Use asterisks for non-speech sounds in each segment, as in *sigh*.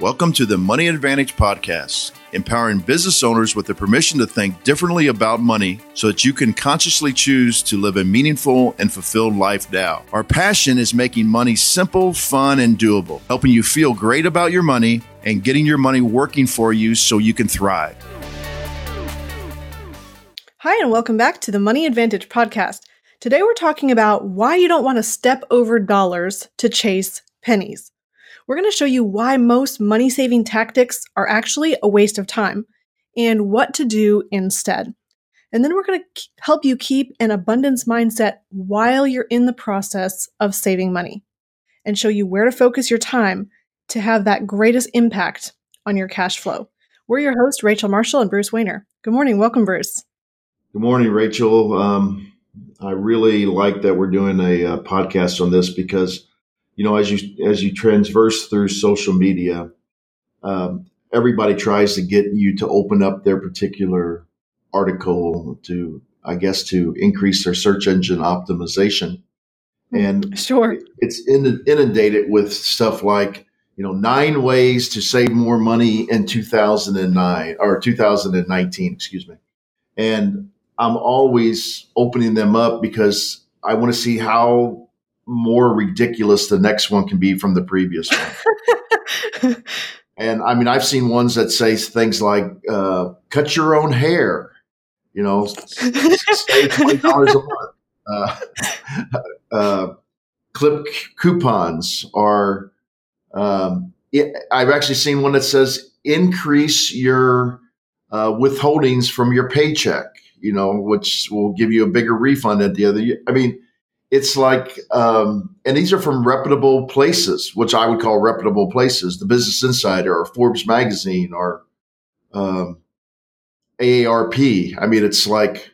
Welcome to the Money Advantage Podcast, empowering business owners with the permission to think differently about money so that you can consciously choose to live a meaningful and fulfilled life now. Our passion is making money simple, fun, and doable, helping you feel great about your money and getting your money working for you so you can thrive. Hi, and welcome back to the Money Advantage Podcast. Today we're talking about why you don't want to step over dollars to chase pennies we're going to show you why most money saving tactics are actually a waste of time and what to do instead. And then we're going to help you keep an abundance mindset while you're in the process of saving money and show you where to focus your time to have that greatest impact on your cash flow. We're your hosts, Rachel Marshall and Bruce Wehner. Good morning. Welcome, Bruce. Good morning, Rachel. Um, I really like that we're doing a, a podcast on this because you know, as you as you transverse through social media, um, everybody tries to get you to open up their particular article to, I guess, to increase their search engine optimization. Hmm, and sure, it's inundated with stuff like you know nine ways to save more money in 2009 or 2019, excuse me. And I'm always opening them up because I want to see how more ridiculous the next one can be from the previous one. *laughs* and I mean, I've seen ones that say things like, uh, cut your own hair, you know, save $20 a month. Uh, *laughs* uh, clip coupons are, um, it, I've actually seen one that says increase your uh, withholdings from your paycheck, you know, which will give you a bigger refund at the other year. I mean, it's like, um, and these are from reputable places, which I would call reputable places, the Business Insider or Forbes Magazine or um, AARP. I mean, it's like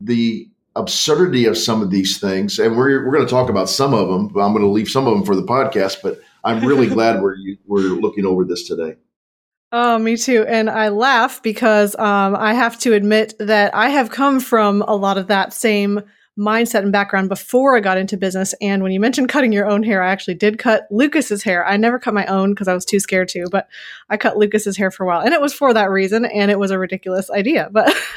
the absurdity of some of these things, and we're we're going to talk about some of them. But I'm going to leave some of them for the podcast, but I'm really *laughs* glad we're we're looking over this today. Oh, me too. And I laugh because um, I have to admit that I have come from a lot of that same mindset and background before I got into business. And when you mentioned cutting your own hair, I actually did cut Lucas's hair. I never cut my own because I was too scared to, but I cut Lucas's hair for a while. And it was for that reason. And it was a ridiculous idea. But *laughs*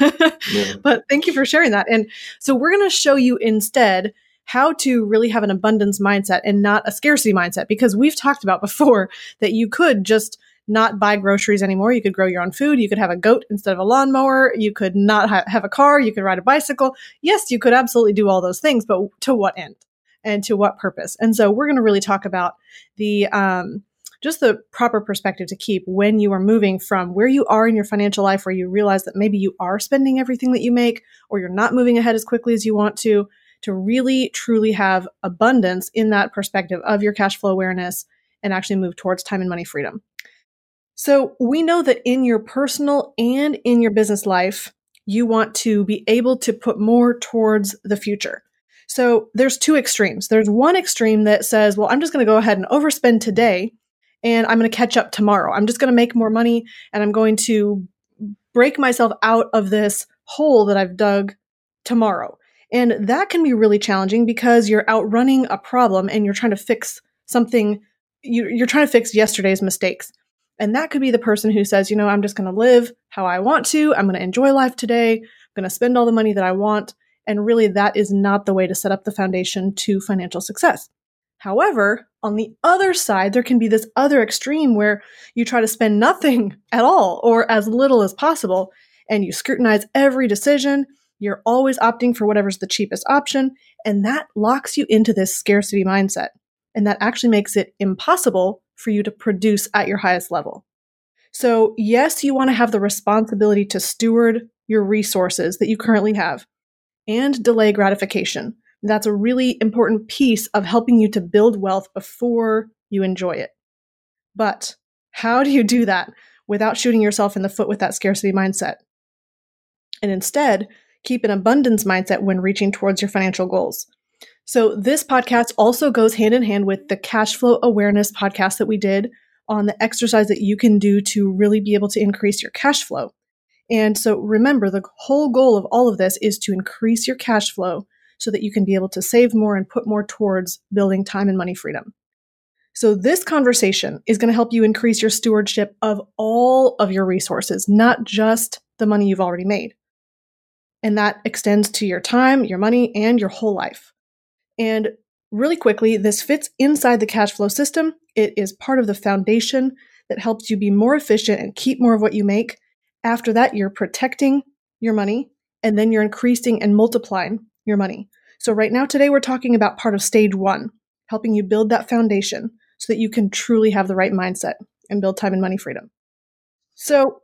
yeah. but thank you for sharing that. And so we're gonna show you instead how to really have an abundance mindset and not a scarcity mindset because we've talked about before that you could just not buy groceries anymore. You could grow your own food. You could have a goat instead of a lawnmower. You could not ha- have a car. You could ride a bicycle. Yes, you could absolutely do all those things, but to what end and to what purpose? And so we're going to really talk about the, um, just the proper perspective to keep when you are moving from where you are in your financial life, where you realize that maybe you are spending everything that you make, or you're not moving ahead as quickly as you want to, to really truly have abundance in that perspective of your cash flow awareness and actually move towards time and money freedom. So we know that in your personal and in your business life, you want to be able to put more towards the future. So there's two extremes. There's one extreme that says, well, I'm just going to go ahead and overspend today and I'm going to catch up tomorrow. I'm just going to make more money and I'm going to break myself out of this hole that I've dug tomorrow. And that can be really challenging because you're outrunning a problem and you're trying to fix something, you're trying to fix yesterday's mistakes. And that could be the person who says, you know, I'm just going to live how I want to. I'm going to enjoy life today. I'm going to spend all the money that I want. And really, that is not the way to set up the foundation to financial success. However, on the other side, there can be this other extreme where you try to spend nothing *laughs* at all or as little as possible, and you scrutinize every decision. You're always opting for whatever's the cheapest option, and that locks you into this scarcity mindset. And that actually makes it impossible for you to produce at your highest level. So, yes, you want to have the responsibility to steward your resources that you currently have and delay gratification. That's a really important piece of helping you to build wealth before you enjoy it. But how do you do that without shooting yourself in the foot with that scarcity mindset? And instead, keep an abundance mindset when reaching towards your financial goals. So, this podcast also goes hand in hand with the cash flow awareness podcast that we did on the exercise that you can do to really be able to increase your cash flow. And so, remember, the whole goal of all of this is to increase your cash flow so that you can be able to save more and put more towards building time and money freedom. So, this conversation is going to help you increase your stewardship of all of your resources, not just the money you've already made. And that extends to your time, your money, and your whole life. And really quickly, this fits inside the cash flow system. It is part of the foundation that helps you be more efficient and keep more of what you make. After that, you're protecting your money and then you're increasing and multiplying your money. So, right now, today, we're talking about part of stage one, helping you build that foundation so that you can truly have the right mindset and build time and money freedom. So,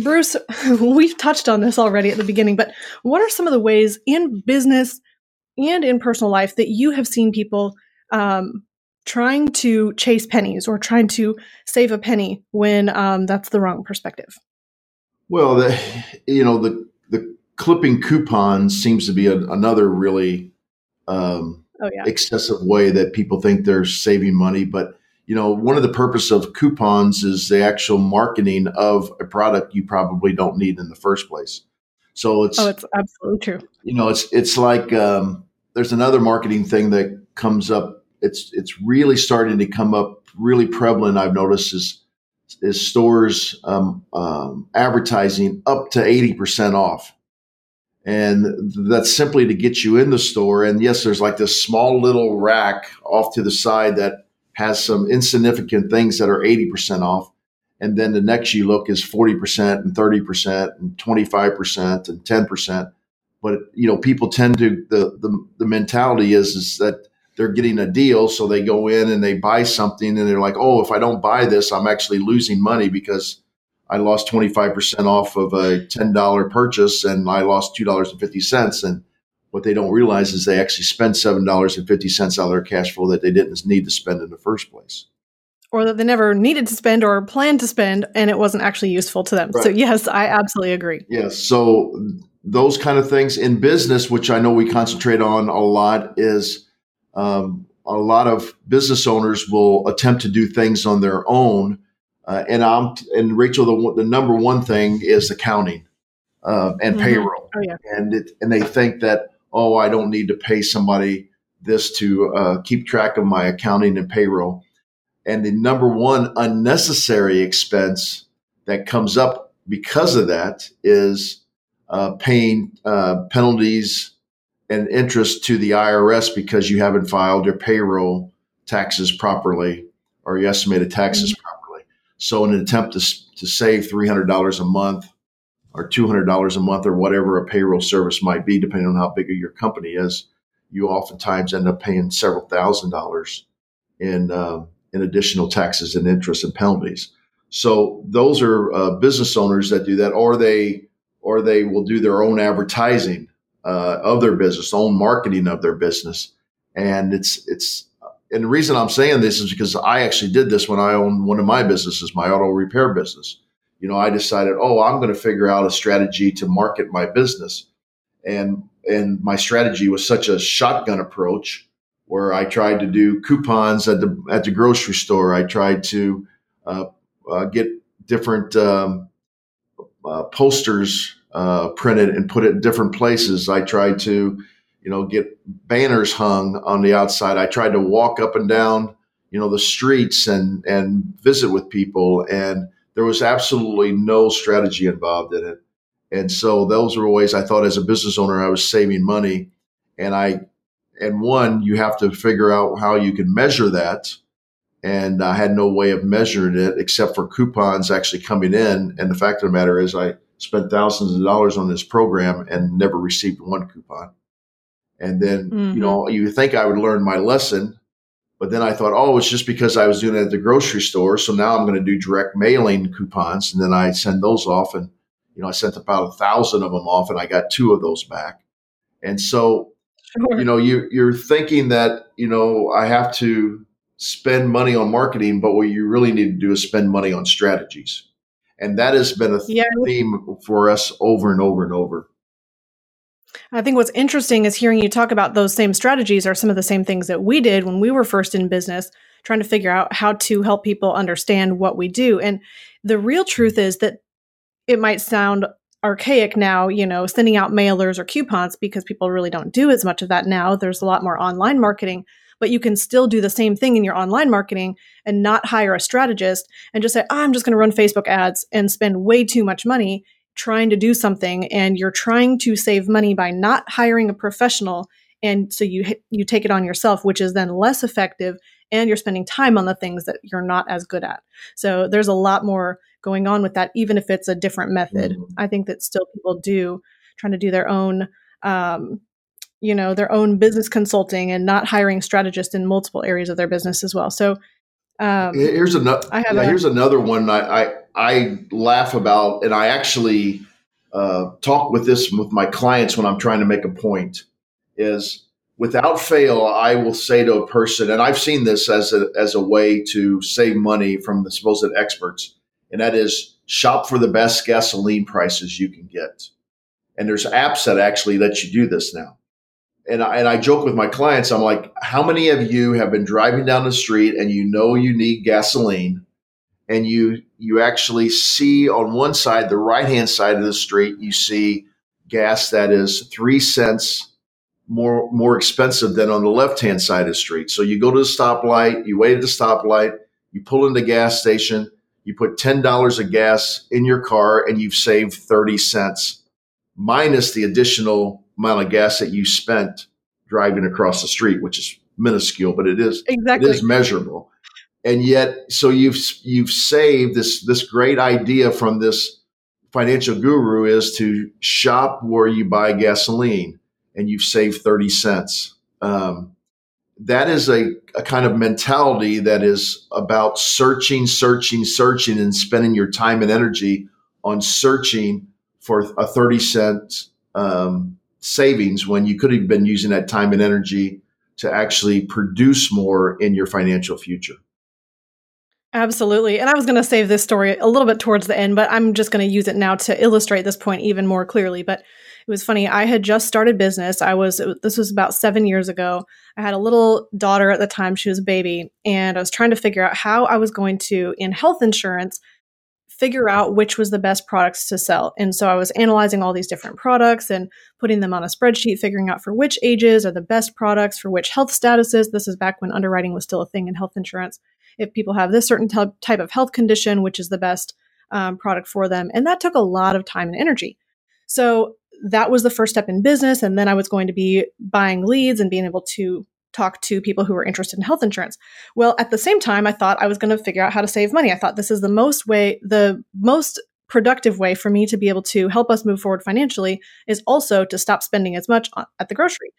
Bruce, *laughs* we've touched on this already at the beginning, but what are some of the ways in business and in personal life that you have seen people um, trying to chase pennies or trying to save a penny when um, that's the wrong perspective? Well, the, you know, the, the clipping coupons seems to be a, another really um, oh, yeah. excessive way that people think they're saving money. But you know, one of the purpose of coupons is the actual marketing of a product you probably don't need in the first place. So it's oh, it's absolutely true. You know, it's it's like um, there's another marketing thing that comes up. It's it's really starting to come up really prevalent. I've noticed is is stores um, um, advertising up to eighty percent off. And that's simply to get you in the store. And yes, there's like this small little rack off to the side that has some insignificant things that are 80% off. And then the next you look is 40% and 30% and 25% and 10%. But, you know, people tend to, the, the, the mentality is, is that they're getting a deal. So they go in and they buy something and they're like, oh, if I don't buy this, I'm actually losing money because I lost 25% off of a $10 purchase and I lost $2.50. And what they don't realize is they actually spent $7.50 out of their cash flow that they didn't need to spend in the first place. Or that they never needed to spend or planned to spend and it wasn't actually useful to them. Right. So, yes, I absolutely agree. Yes. So, those kind of things in business, which I know we concentrate on a lot, is um, a lot of business owners will attempt to do things on their own uh, and I'm and Rachel, the the number one thing is accounting uh, and mm-hmm. payroll, oh, yeah. and it, and they think that oh, I don't need to pay somebody this to uh, keep track of my accounting and payroll. And the number one unnecessary expense that comes up because of that is uh, paying uh, penalties and interest to the IRS because you haven't filed your payroll taxes properly or your estimated taxes mm-hmm. properly. So, in an attempt to, to save $300 a month or $200 a month or whatever a payroll service might be, depending on how big your company is, you oftentimes end up paying several thousand dollars in, uh, in additional taxes and interest and penalties. So, those are uh, business owners that do that, or they or they will do their own advertising uh, of their business, own marketing of their business, and it's it's and the reason I'm saying this is because I actually did this when I owned one of my businesses, my auto repair business. You know, I decided, oh, I'm going to figure out a strategy to market my business. And and my strategy was such a shotgun approach where I tried to do coupons at the at the grocery store. I tried to uh, uh, get different um, uh, posters uh, printed and put it in different places. I tried to you know, get banners hung on the outside. I tried to walk up and down, you know, the streets and and visit with people, and there was absolutely no strategy involved in it. And so those were ways I thought as a business owner I was saving money. And I and one, you have to figure out how you can measure that. And I had no way of measuring it except for coupons actually coming in. And the fact of the matter is I spent thousands of dollars on this program and never received one coupon. And then, mm-hmm. you know, you think I would learn my lesson, but then I thought, oh, it's just because I was doing it at the grocery store. So now I'm going to do direct mailing coupons. And then I send those off. And, you know, I sent about a thousand of them off and I got two of those back. And so, sure. you know, you, you're thinking that, you know, I have to spend money on marketing, but what you really need to do is spend money on strategies. And that has been a yeah. theme for us over and over and over. I think what's interesting is hearing you talk about those same strategies are some of the same things that we did when we were first in business, trying to figure out how to help people understand what we do. And the real truth is that it might sound archaic now, you know, sending out mailers or coupons because people really don't do as much of that now. There's a lot more online marketing. But you can still do the same thing in your online marketing and not hire a strategist and just say, oh, I'm just going to run Facebook ads and spend way too much money trying to do something. And you're trying to save money by not hiring a professional. And so you, you take it on yourself, which is then less effective and you're spending time on the things that you're not as good at. So there's a lot more going on with that, even if it's a different method. Mm-hmm. I think that still people do trying to do their own um, you know their own business consulting and not hiring strategists in multiple areas of their business as well. So um, here's another yeah, a, here's another one I, I, I laugh about and i actually uh, talk with this with my clients when i'm trying to make a point is without fail i will say to a person and i've seen this as a, as a way to save money from the supposed experts and that is shop for the best gasoline prices you can get. And there's apps that actually let you do this now and I, and I joke with my clients, I'm like, how many of you have been driving down the street and you know you need gasoline and you you actually see on one side, the right hand side of the street, you see gas that is three cents more more expensive than on the left hand side of the street. So you go to the stoplight, you wait at the stoplight, you pull in the gas station, you put ten dollars of gas in your car, and you've saved thirty cents minus the additional amount of gas that you spent driving across the street, which is minuscule, but it is exactly. it is measurable. And yet, so you've you've saved this this great idea from this financial guru is to shop where you buy gasoline, and you've saved thirty cents. Um, that is a, a kind of mentality that is about searching, searching, searching, and spending your time and energy on searching for a 30 cent um, savings when you could have been using that time and energy to actually produce more in your financial future. Absolutely. And I was going to save this story a little bit towards the end, but I'm just going to use it now to illustrate this point even more clearly. But it was funny. I had just started business. I was, this was about seven years ago. I had a little daughter at the time. She was a baby. And I was trying to figure out how I was going to, in health insurance, figure out which was the best products to sell. And so I was analyzing all these different products and putting them on a spreadsheet, figuring out for which ages are the best products, for which health statuses. This is back when underwriting was still a thing in health insurance. If people have this certain t- type of health condition, which is the best um, product for them. And that took a lot of time and energy. So that was the first step in business. And then I was going to be buying leads and being able to talk to people who were interested in health insurance. Well, at the same time, I thought I was going to figure out how to save money. I thought this is the most way, the most productive way for me to be able to help us move forward financially is also to stop spending as much at the grocery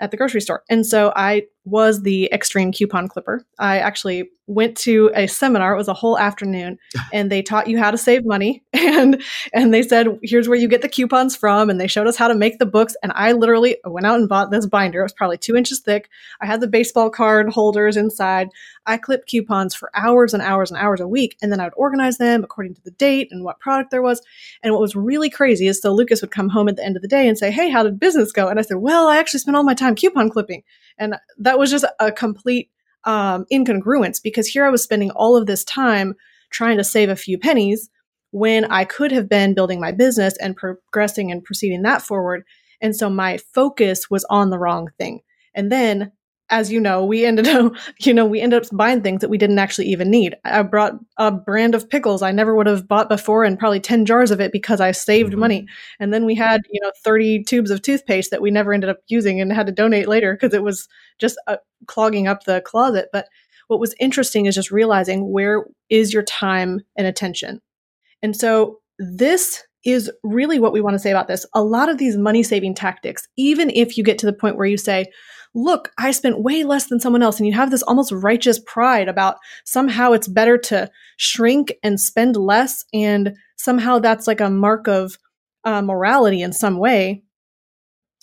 at the grocery store. And so I was the extreme coupon clipper. I actually went to a seminar. It was a whole afternoon *laughs* and they taught you how to save money *laughs* and and they said here's where you get the coupons from and they showed us how to make the books and I literally went out and bought this binder. It was probably 2 inches thick. I had the baseball card holders inside. I clipped coupons for hours and hours and hours a week and then I would organize them according to the date and what product there was. And what was really crazy is so Lucas would come home at the end of the day and say, "Hey, how did business go?" And I said, "Well, I actually spent all my time coupon clipping." And that was just a complete um, incongruence because here I was spending all of this time trying to save a few pennies when I could have been building my business and progressing and proceeding that forward. And so my focus was on the wrong thing. And then as you know, we ended up, *laughs* you know, we ended up buying things that we didn't actually even need. I brought a brand of pickles I never would have bought before and probably 10 jars of it because I saved mm-hmm. money. And then we had, you know, 30 tubes of toothpaste that we never ended up using and had to donate later because it was just uh, clogging up the closet. But what was interesting is just realizing where is your time and attention. And so this is really what we want to say about this. A lot of these money saving tactics, even if you get to the point where you say, look, I spent way less than someone else. And you have this almost righteous pride about somehow it's better to shrink and spend less. And somehow that's like a mark of uh, morality in some way.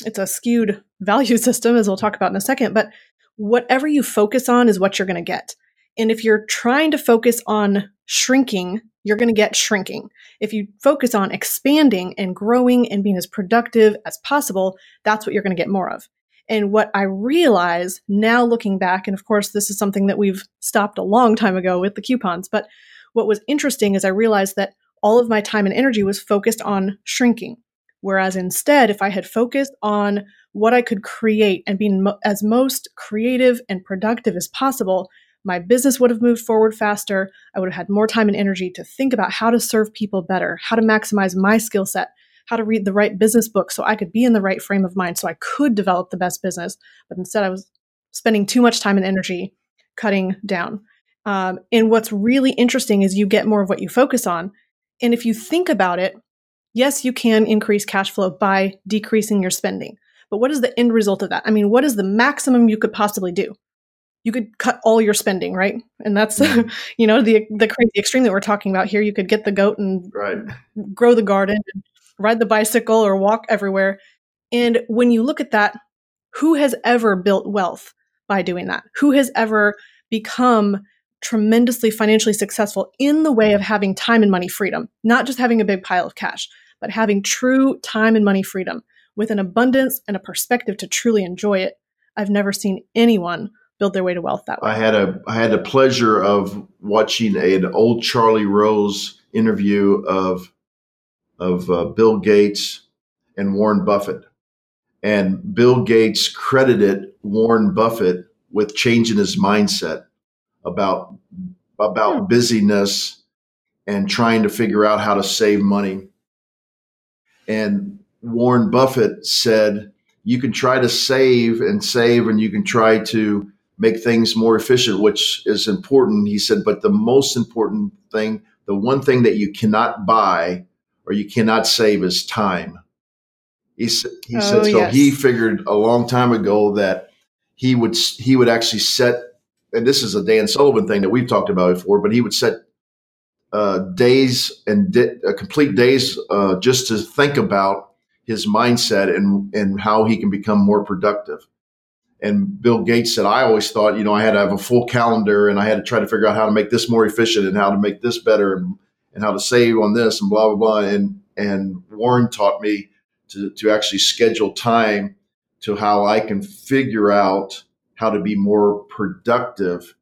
It's a skewed *laughs* value system, as we'll talk about in a second. But whatever you focus on is what you're going to get. And if you're trying to focus on shrinking, you're going to get shrinking. If you focus on expanding and growing and being as productive as possible, that's what you're going to get more of. And what I realize now looking back, and of course, this is something that we've stopped a long time ago with the coupons, but what was interesting is I realized that all of my time and energy was focused on shrinking. Whereas instead, if I had focused on what I could create and being mo- as most creative and productive as possible, my business would have moved forward faster. I would have had more time and energy to think about how to serve people better, how to maximize my skill set, how to read the right business book so I could be in the right frame of mind so I could develop the best business. But instead, I was spending too much time and energy cutting down. Um, and what's really interesting is you get more of what you focus on. And if you think about it, yes, you can increase cash flow by decreasing your spending. But what is the end result of that? I mean, what is the maximum you could possibly do? you could cut all your spending, right? And that's mm-hmm. *laughs* you know the the crazy extreme that we're talking about here. You could get the goat and right. grow the garden, and ride the bicycle, or walk everywhere. And when you look at that, who has ever built wealth by doing that? Who has ever become tremendously financially successful in the way of having time and money freedom, not just having a big pile of cash, but having true time and money freedom with an abundance and a perspective to truly enjoy it. I've never seen anyone build their way to wealth that way. I had a I had the pleasure of watching an old Charlie Rose interview of of uh, Bill Gates and Warren Buffett, and Bill Gates credited Warren Buffett with changing his mindset about about hmm. busyness and trying to figure out how to save money. And Warren Buffett said, you can try to save and save and you can try to make things more efficient, which is important. He said, but the most important thing, the one thing that you cannot buy or you cannot save is time. He, he oh, said, so yes. he figured a long time ago that he would, he would actually set, and this is a Dan Sullivan thing that we've talked about before, but he would set uh, days and di- uh, complete days uh, just to think about his mindset and, and how he can become more productive. And Bill Gates said, I always thought, you know, I had to have a full calendar and I had to try to figure out how to make this more efficient and how to make this better and, and how to save on this and blah, blah, blah. And, and Warren taught me to, to actually schedule time to how I can figure out how to be more productive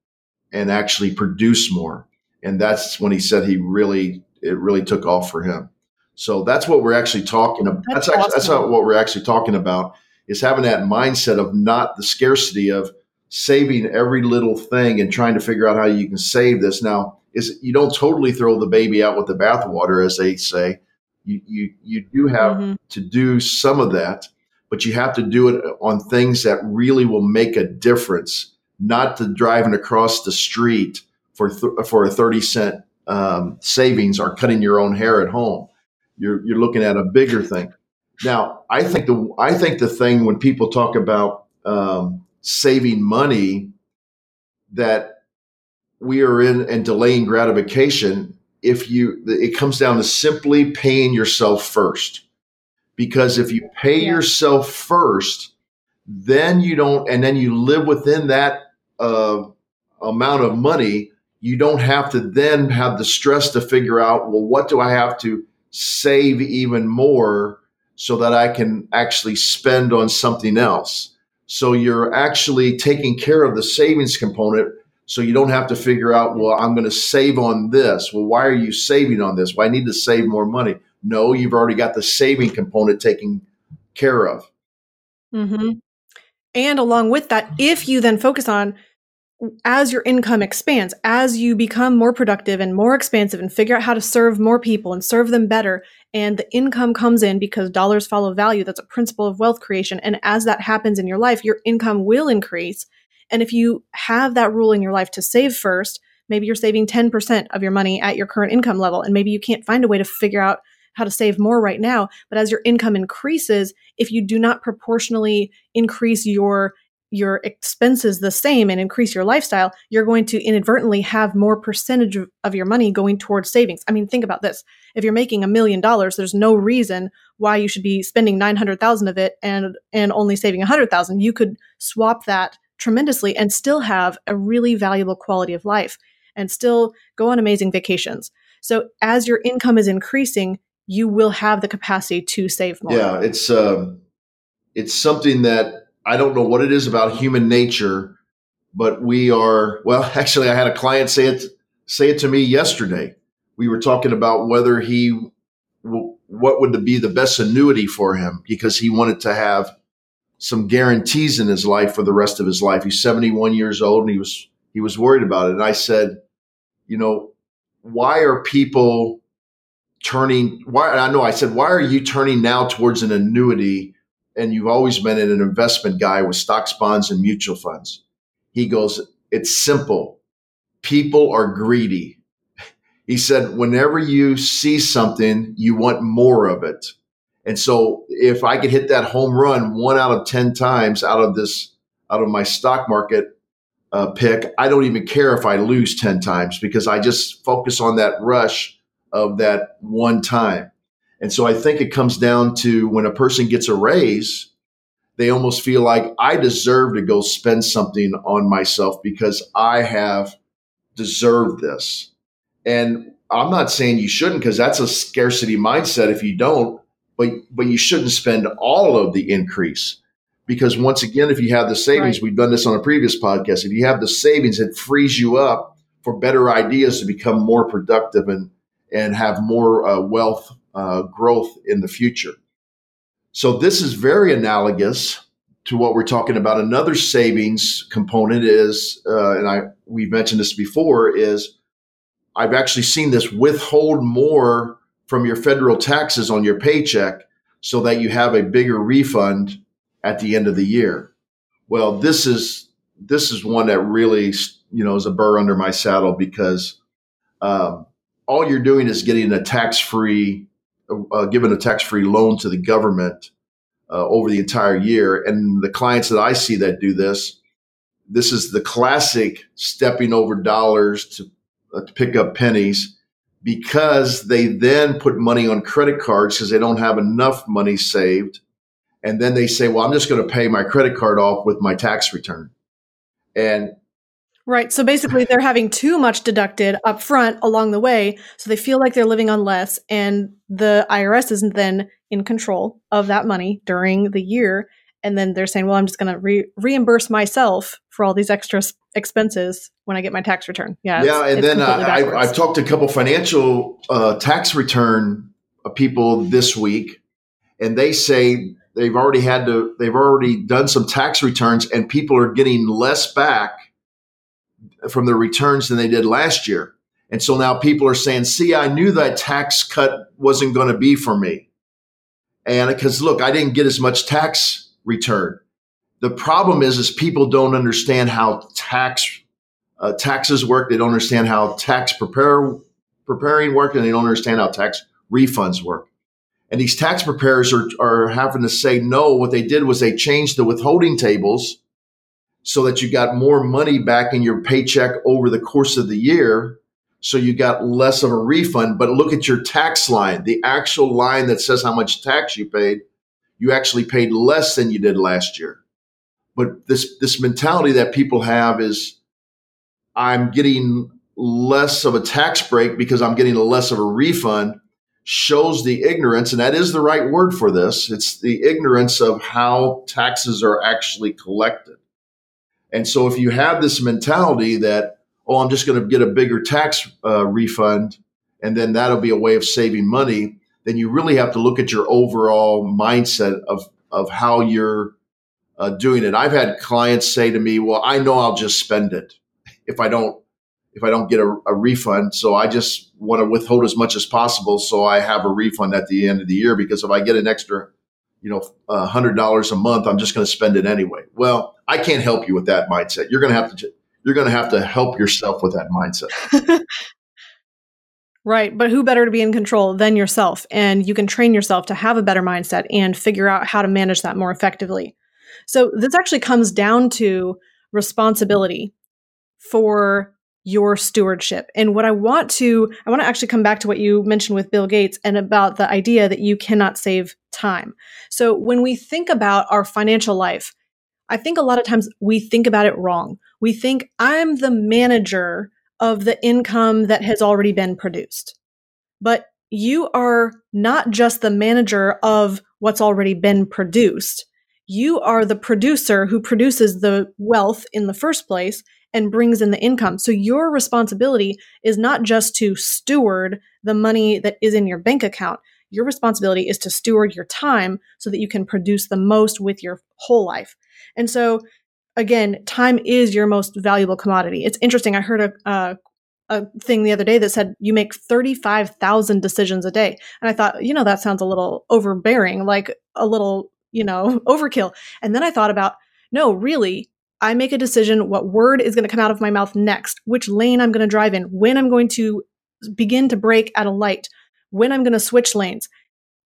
and actually produce more. And that's when he said he really, it really took off for him. So that's what we're actually talking about. That's, that's, actually, that's what we're actually talking about is having that mindset of not the scarcity of saving every little thing and trying to figure out how you can save this. Now, is you don't totally throw the baby out with the bathwater, as they say. You you you do have mm-hmm. to do some of that, but you have to do it on things that really will make a difference, not to driving across the street for th- for a thirty cent um, savings or cutting your own hair at home. You're you're looking at a bigger thing. Now, I think the I think the thing when people talk about um, saving money that we are in and delaying gratification if you it comes down to simply paying yourself first because if you pay yeah. yourself first then you don't and then you live within that uh, amount of money you don't have to then have the stress to figure out well what do i have to save even more so that I can actually spend on something else. So you're actually taking care of the savings component so you don't have to figure out, well, I'm going to save on this. Well, why are you saving on this? Well, I need to save more money. No, you've already got the saving component taken care of. Mm-hmm. And along with that, if you then focus on as your income expands, as you become more productive and more expansive and figure out how to serve more people and serve them better, and the income comes in because dollars follow value, that's a principle of wealth creation. And as that happens in your life, your income will increase. And if you have that rule in your life to save first, maybe you're saving 10% of your money at your current income level, and maybe you can't find a way to figure out how to save more right now. But as your income increases, if you do not proportionally increase your your expenses the same and increase your lifestyle, you're going to inadvertently have more percentage of your money going towards savings. I mean, think about this. If you're making a million dollars, there's no reason why you should be spending 900,000 of it and and only saving 100,000. You could swap that tremendously and still have a really valuable quality of life and still go on amazing vacations. So as your income is increasing, you will have the capacity to save more. Yeah, it's um it's something that I don't know what it is about human nature, but we are, well, *laughs* actually, I had a client say it, say it to me yesterday. We were talking about whether he, what would be the best annuity for him because he wanted to have some guarantees in his life for the rest of his life. He's 71 years old and he was he was worried about it. And I said, you know, why are people turning why I know I said, why are you turning now towards an annuity and you've always been an investment guy with stocks, bonds, and mutual funds? He goes, it's simple. People are greedy. *laughs* He said, whenever you see something, you want more of it. And so if I could hit that home run one out of 10 times out of this, out of my stock market uh, pick, I don't even care if I lose 10 times because I just focus on that rush of that one time. And so I think it comes down to when a person gets a raise, they almost feel like I deserve to go spend something on myself because I have deserved this. And I'm not saying you shouldn't because that's a scarcity mindset if you don't, but but you shouldn't spend all of the increase. Because once again, if you have the savings, right. we've done this on a previous podcast, if you have the savings, it frees you up for better ideas to become more productive and and have more uh, wealth uh, growth in the future. So this is very analogous to what we're talking about. Another savings component is, uh, and I we've mentioned this before, is I've actually seen this withhold more from your federal taxes on your paycheck so that you have a bigger refund at the end of the year. Well, this is this is one that really you know is a burr under my saddle because um, all you're doing is getting a tax free, uh, given a tax free loan to the government uh, over the entire year. And the clients that I see that do this, this is the classic stepping over dollars to uh, to pick up pennies because they then put money on credit cards because they don't have enough money saved. And then they say, well, I'm just going to pay my credit card off with my tax return. And Right. So basically, they're having too much deducted up front along the way. So they feel like they're living on less. And the IRS isn't then in control of that money during the year and then they're saying, "Well, I'm just going to re- reimburse myself for all these extra expenses when I get my tax return." Yeah, yeah, and then uh, I, have talked to a couple financial uh, tax return uh, people this week, and they say they've already had to, they've already done some tax returns, and people are getting less back from their returns than they did last year. And so now people are saying, "See, I knew that tax cut wasn't going to be for me." And because look, I didn't get as much tax return. The problem is, is people don't understand how tax uh, taxes work. They don't understand how tax prepare, preparing work, and they don't understand how tax refunds work. And these tax preparers are, are having to say no. What they did was they changed the withholding tables so that you got more money back in your paycheck over the course of the year. So you got less of a refund. But look at your tax line, the actual line that says how much tax you paid you actually paid less than you did last year. But this, this mentality that people have is I'm getting less of a tax break because I'm getting less of a refund shows the ignorance. And that is the right word for this. It's the ignorance of how taxes are actually collected. And so if you have this mentality that, oh, I'm just going to get a bigger tax uh, refund and then that'll be a way of saving money, then you really have to look at your overall mindset of of how you're uh, doing it. I've had clients say to me, "Well, I know I'll just spend it if I don't if I don't get a, a refund. So I just want to withhold as much as possible so I have a refund at the end of the year because if I get an extra, you know, hundred dollars a month, I'm just going to spend it anyway." Well, I can't help you with that mindset. You're going to have to you're going to have to help yourself with that mindset. *laughs* Right. But who better to be in control than yourself? And you can train yourself to have a better mindset and figure out how to manage that more effectively. So this actually comes down to responsibility for your stewardship. And what I want to, I want to actually come back to what you mentioned with Bill Gates and about the idea that you cannot save time. So when we think about our financial life, I think a lot of times we think about it wrong. We think I'm the manager of the income that has already been produced. But you are not just the manager of what's already been produced. You are the producer who produces the wealth in the first place and brings in the income. So your responsibility is not just to steward the money that is in your bank account. Your responsibility is to steward your time so that you can produce the most with your whole life. And so, again, time is your most valuable commodity. It's interesting. I heard a, a, a thing the other day that said you make 35,000 decisions a day. And I thought, you know, that sounds a little overbearing, like a little, you know, *laughs* overkill. And then I thought about, no, really, I make a decision what word is going to come out of my mouth next, which lane I'm going to drive in, when I'm going to begin to brake at a light, when I'm going to switch lanes.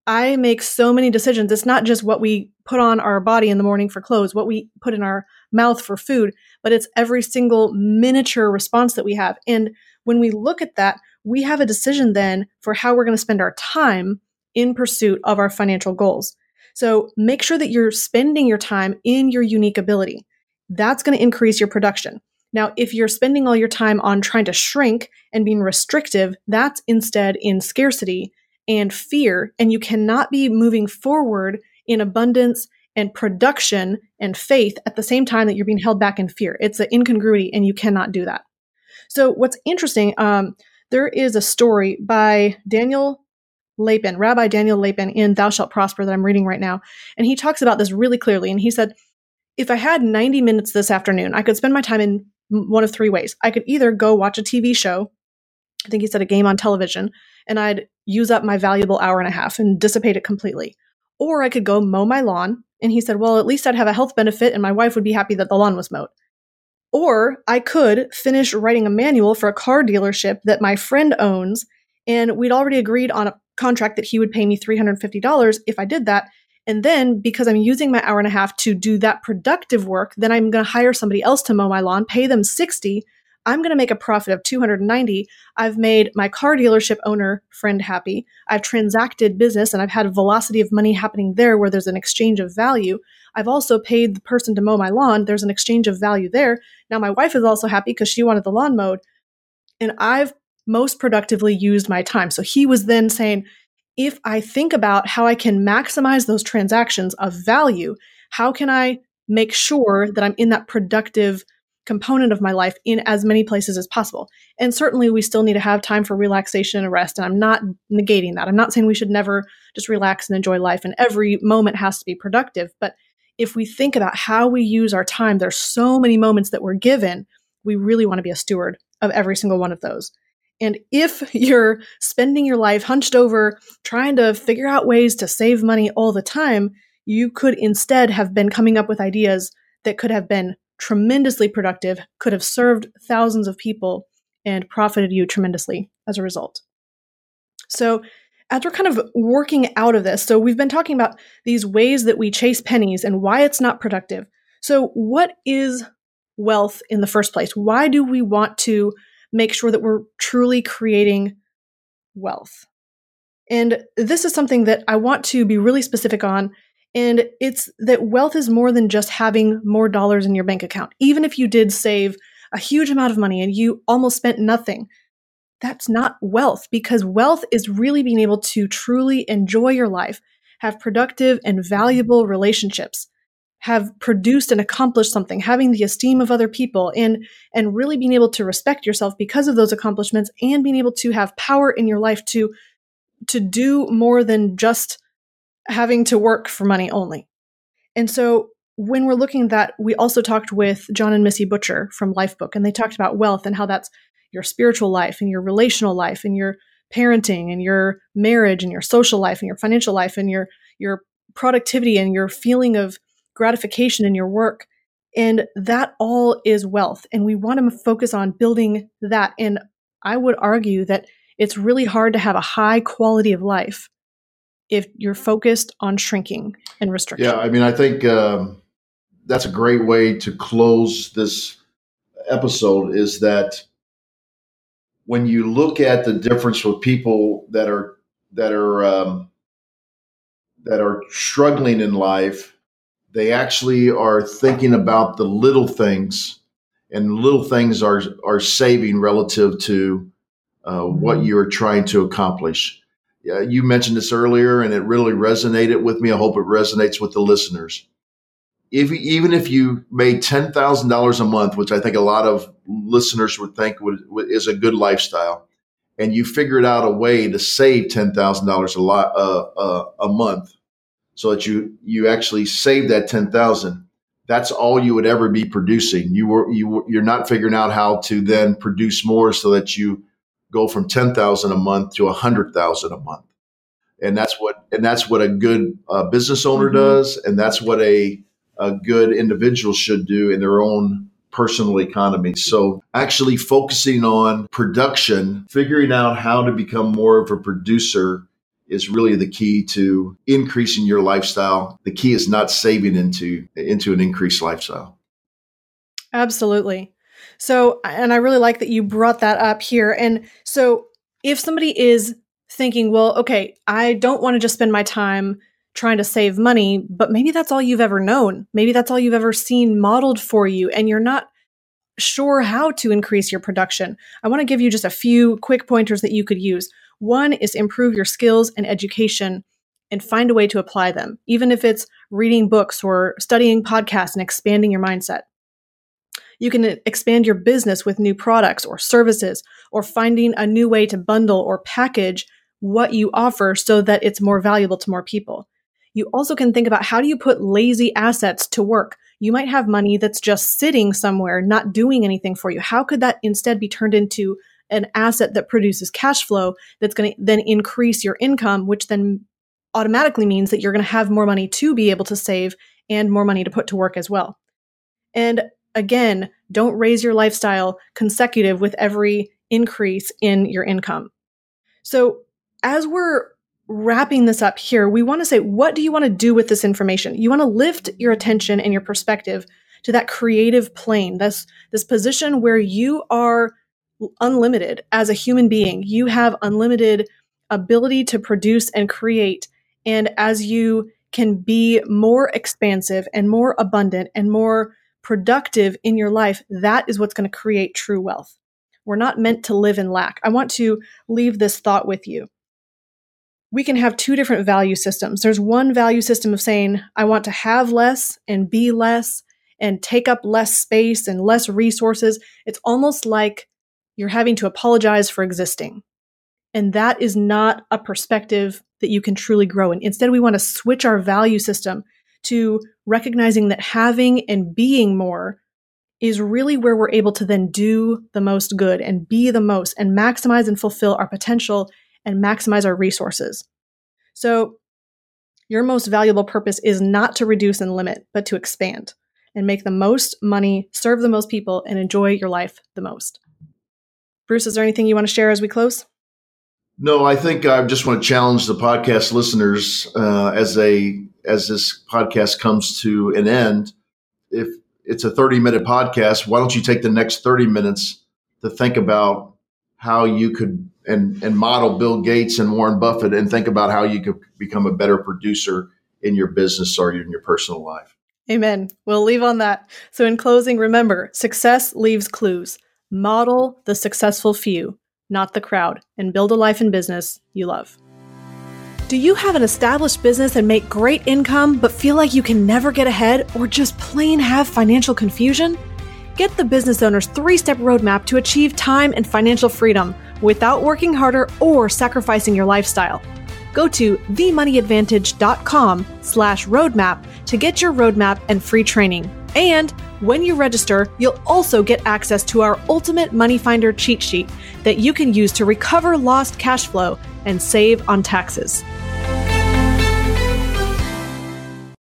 I make so many decisions. It's not just what we put on our body in the morning for clothes, what we put in our mouth for food, but it's every single miniature response that we have. And when we look at that, we have a decision then for how we're going to spend our time in pursuit of our financial goals. So make sure that you're spending your time in your unique ability. That's going to increase your production. Now, if you're spending all your time on trying to shrink and being restrictive, that's instead in scarcity and fear, and you cannot be moving forward in abundance and production and faith at the same time that you're being held back in fear. It's an incongruity, and you cannot do that. So, what's interesting, um, there is a story by Daniel Lapin, Rabbi Daniel Lapin in Thou Shalt Prosper that I'm reading right now. And he talks about this really clearly. And he said, if I had 90 minutes this afternoon, I could spend my time in one of three ways. I could either go watch a TV show, I think he said a game on television, and I'd use up my valuable hour and a half and dissipate it completely. Or I could go mow my lawn, and he said, well, at least I'd have a health benefit and my wife would be happy that the lawn was mowed. Or I could finish writing a manual for a car dealership that my friend owns, and we'd already agreed on a contract that he would pay me $350 if I did that. And then because I'm using my hour and a half to do that productive work, then I'm going to hire somebody else to mow my lawn, pay them 60. I'm going to make a profit of 290. I've made my car dealership owner friend happy. I've transacted business and I've had velocity of money happening there where there's an exchange of value. I've also paid the person to mow my lawn. There's an exchange of value there. Now my wife is also happy because she wanted the lawn mowed. And I've most productively used my time. So he was then saying, if I think about how I can maximize those transactions of value, how can I make sure that I'm in that productive component of my life in as many places as possible? And certainly we still need to have time for relaxation and rest. And I'm not negating that. I'm not saying we should never just relax and enjoy life and every moment has to be productive. But if we think about how we use our time, there's so many moments that we're given. We really want to be a steward of every single one of those. And if *laughs* you're spending your life hunched over trying to figure out ways to save money all the time, you could instead have been coming up with ideas that could have been tremendously productive, could have served thousands of people, and profited you tremendously as a result. So, as we're kind of working out of this, so we've been talking about these ways that we chase pennies and why it's not productive. So, what is wealth in the first place? Why do we want to make sure that we're truly creating wealth. And this is something that I want to be really specific on. And it's that wealth is more than just having more dollars in your bank account. Even if you did save a huge amount of money and you almost spent nothing, that's not wealth because wealth is really being able to truly enjoy your life, have productive and valuable relationships, have produced and accomplished something, having the esteem of other people and and really being able to respect yourself because of those accomplishments and being able to have power in your life to to do more than just having to work for money only. And so when we're looking at that, we also talked with John and Missy Butcher from Lifebook, and they talked about wealth and how that's your spiritual life and your relational life and your parenting and your marriage and your social life and your financial life and your your productivity and your feeling of gratification in your work. And that all is wealth. And we want to focus on building that. And I would argue that it's really hard to have a high quality of life if you're focused on shrinking and restriction. Yeah, I mean, I think um, that's a great way to close this episode is that when you look at the difference with people that are that are um, that are struggling in life they actually are thinking about the little things, and little things are are saving relative to uh, what mm-hmm. you're trying to accomplish. Uh, you mentioned this earlier, and it really resonated with me. I hope it resonates with the listeners. If even if you made ten thousand dollars a month, which I think a lot of listeners would think would, is a good lifestyle, and you figured out a way to save ten thousand dollars a lot uh, uh, a month, so that you you actually save that ten thousand. That's all you would ever be producing. You were you you're not figuring out how to then produce more so that you go from ten thousand a month to a hundred thousand a month, and that's what and that's what a good uh, business owner mm-hmm. does, and that's what a a good individual should do in their own personal economy. So actually focusing on production, figuring out how to become more of a producer is really the key to increasing your lifestyle. The key is not saving into into an increased lifestyle. Absolutely. So and I really like that you brought that up here. And so if somebody is thinking, well, okay, I don't want to just spend my time trying to save money, but maybe that's all you've ever known. Maybe that's all you've ever seen modeled for you, and you're not sure how to increase your production. I want to give you just a few quick pointers that you could use. One is improve your skills and education and find a way to apply them, even if it's reading books or studying podcasts and expanding your mindset. You can uh, expand your business with new products or services or finding a new way to bundle or package what you offer so that it's more valuable to more people. You also can think about how do you put lazy assets to work? You might have money that's just sitting somewhere, not doing anything for you. How could that instead be turned into an asset that produces cash flow that's going to then increase your income, which then automatically means that you're going to have more money to be able to save and more money to put to work as well. And again, don't raise your lifestyle consecutive with every increase in your income. So, as we're wrapping this up here, we want to say, what do you want to do with this information? You want to lift your attention and your perspective to that creative plane, this, this position where you are unlimited as a human being. You have unlimited ability to produce and create. And as you can be more expansive and more abundant and more productive in your life, that is what's going to create true wealth. We're not meant to live in lack. I want to leave this thought with you we can have two different value systems. There's one value system of saying, I want to have less and be less and take up less space and less resources. It's almost like you're having to apologize for existing. And that is not a perspective that you can truly grow in. Instead, we want to switch our value system to recognizing that having and being more is really where we're able to then do the most good and be the most and maximize and fulfill our potential and maximize our resources. So, your most valuable purpose is not to reduce and limit, but to expand and make the most money, serve the most people, and enjoy your life the most. Bruce, is there anything you want to share as we close? No, I think I just want to challenge the podcast listeners uh, as a as this podcast comes to an end. If it's a thirty minute podcast, why don't you take the next thirty minutes to think about how you could and and model Bill Gates and Warren Buffett and think about how you could become a better producer in your business or in your personal life. Amen. We'll leave on that. So in closing, remember, success leaves clues. Model the successful few, not the crowd, and build a life and business you love. Do you have an established business and make great income but feel like you can never get ahead or just plain have financial confusion? Get the business owner's three-step roadmap to achieve time and financial freedom without working harder or sacrificing your lifestyle. Go to themoneyadvantage.com slash roadmap to get your roadmap and free training. And when you register, you'll also get access to our Ultimate Money Finder cheat sheet that you can use to recover lost cash flow and save on taxes.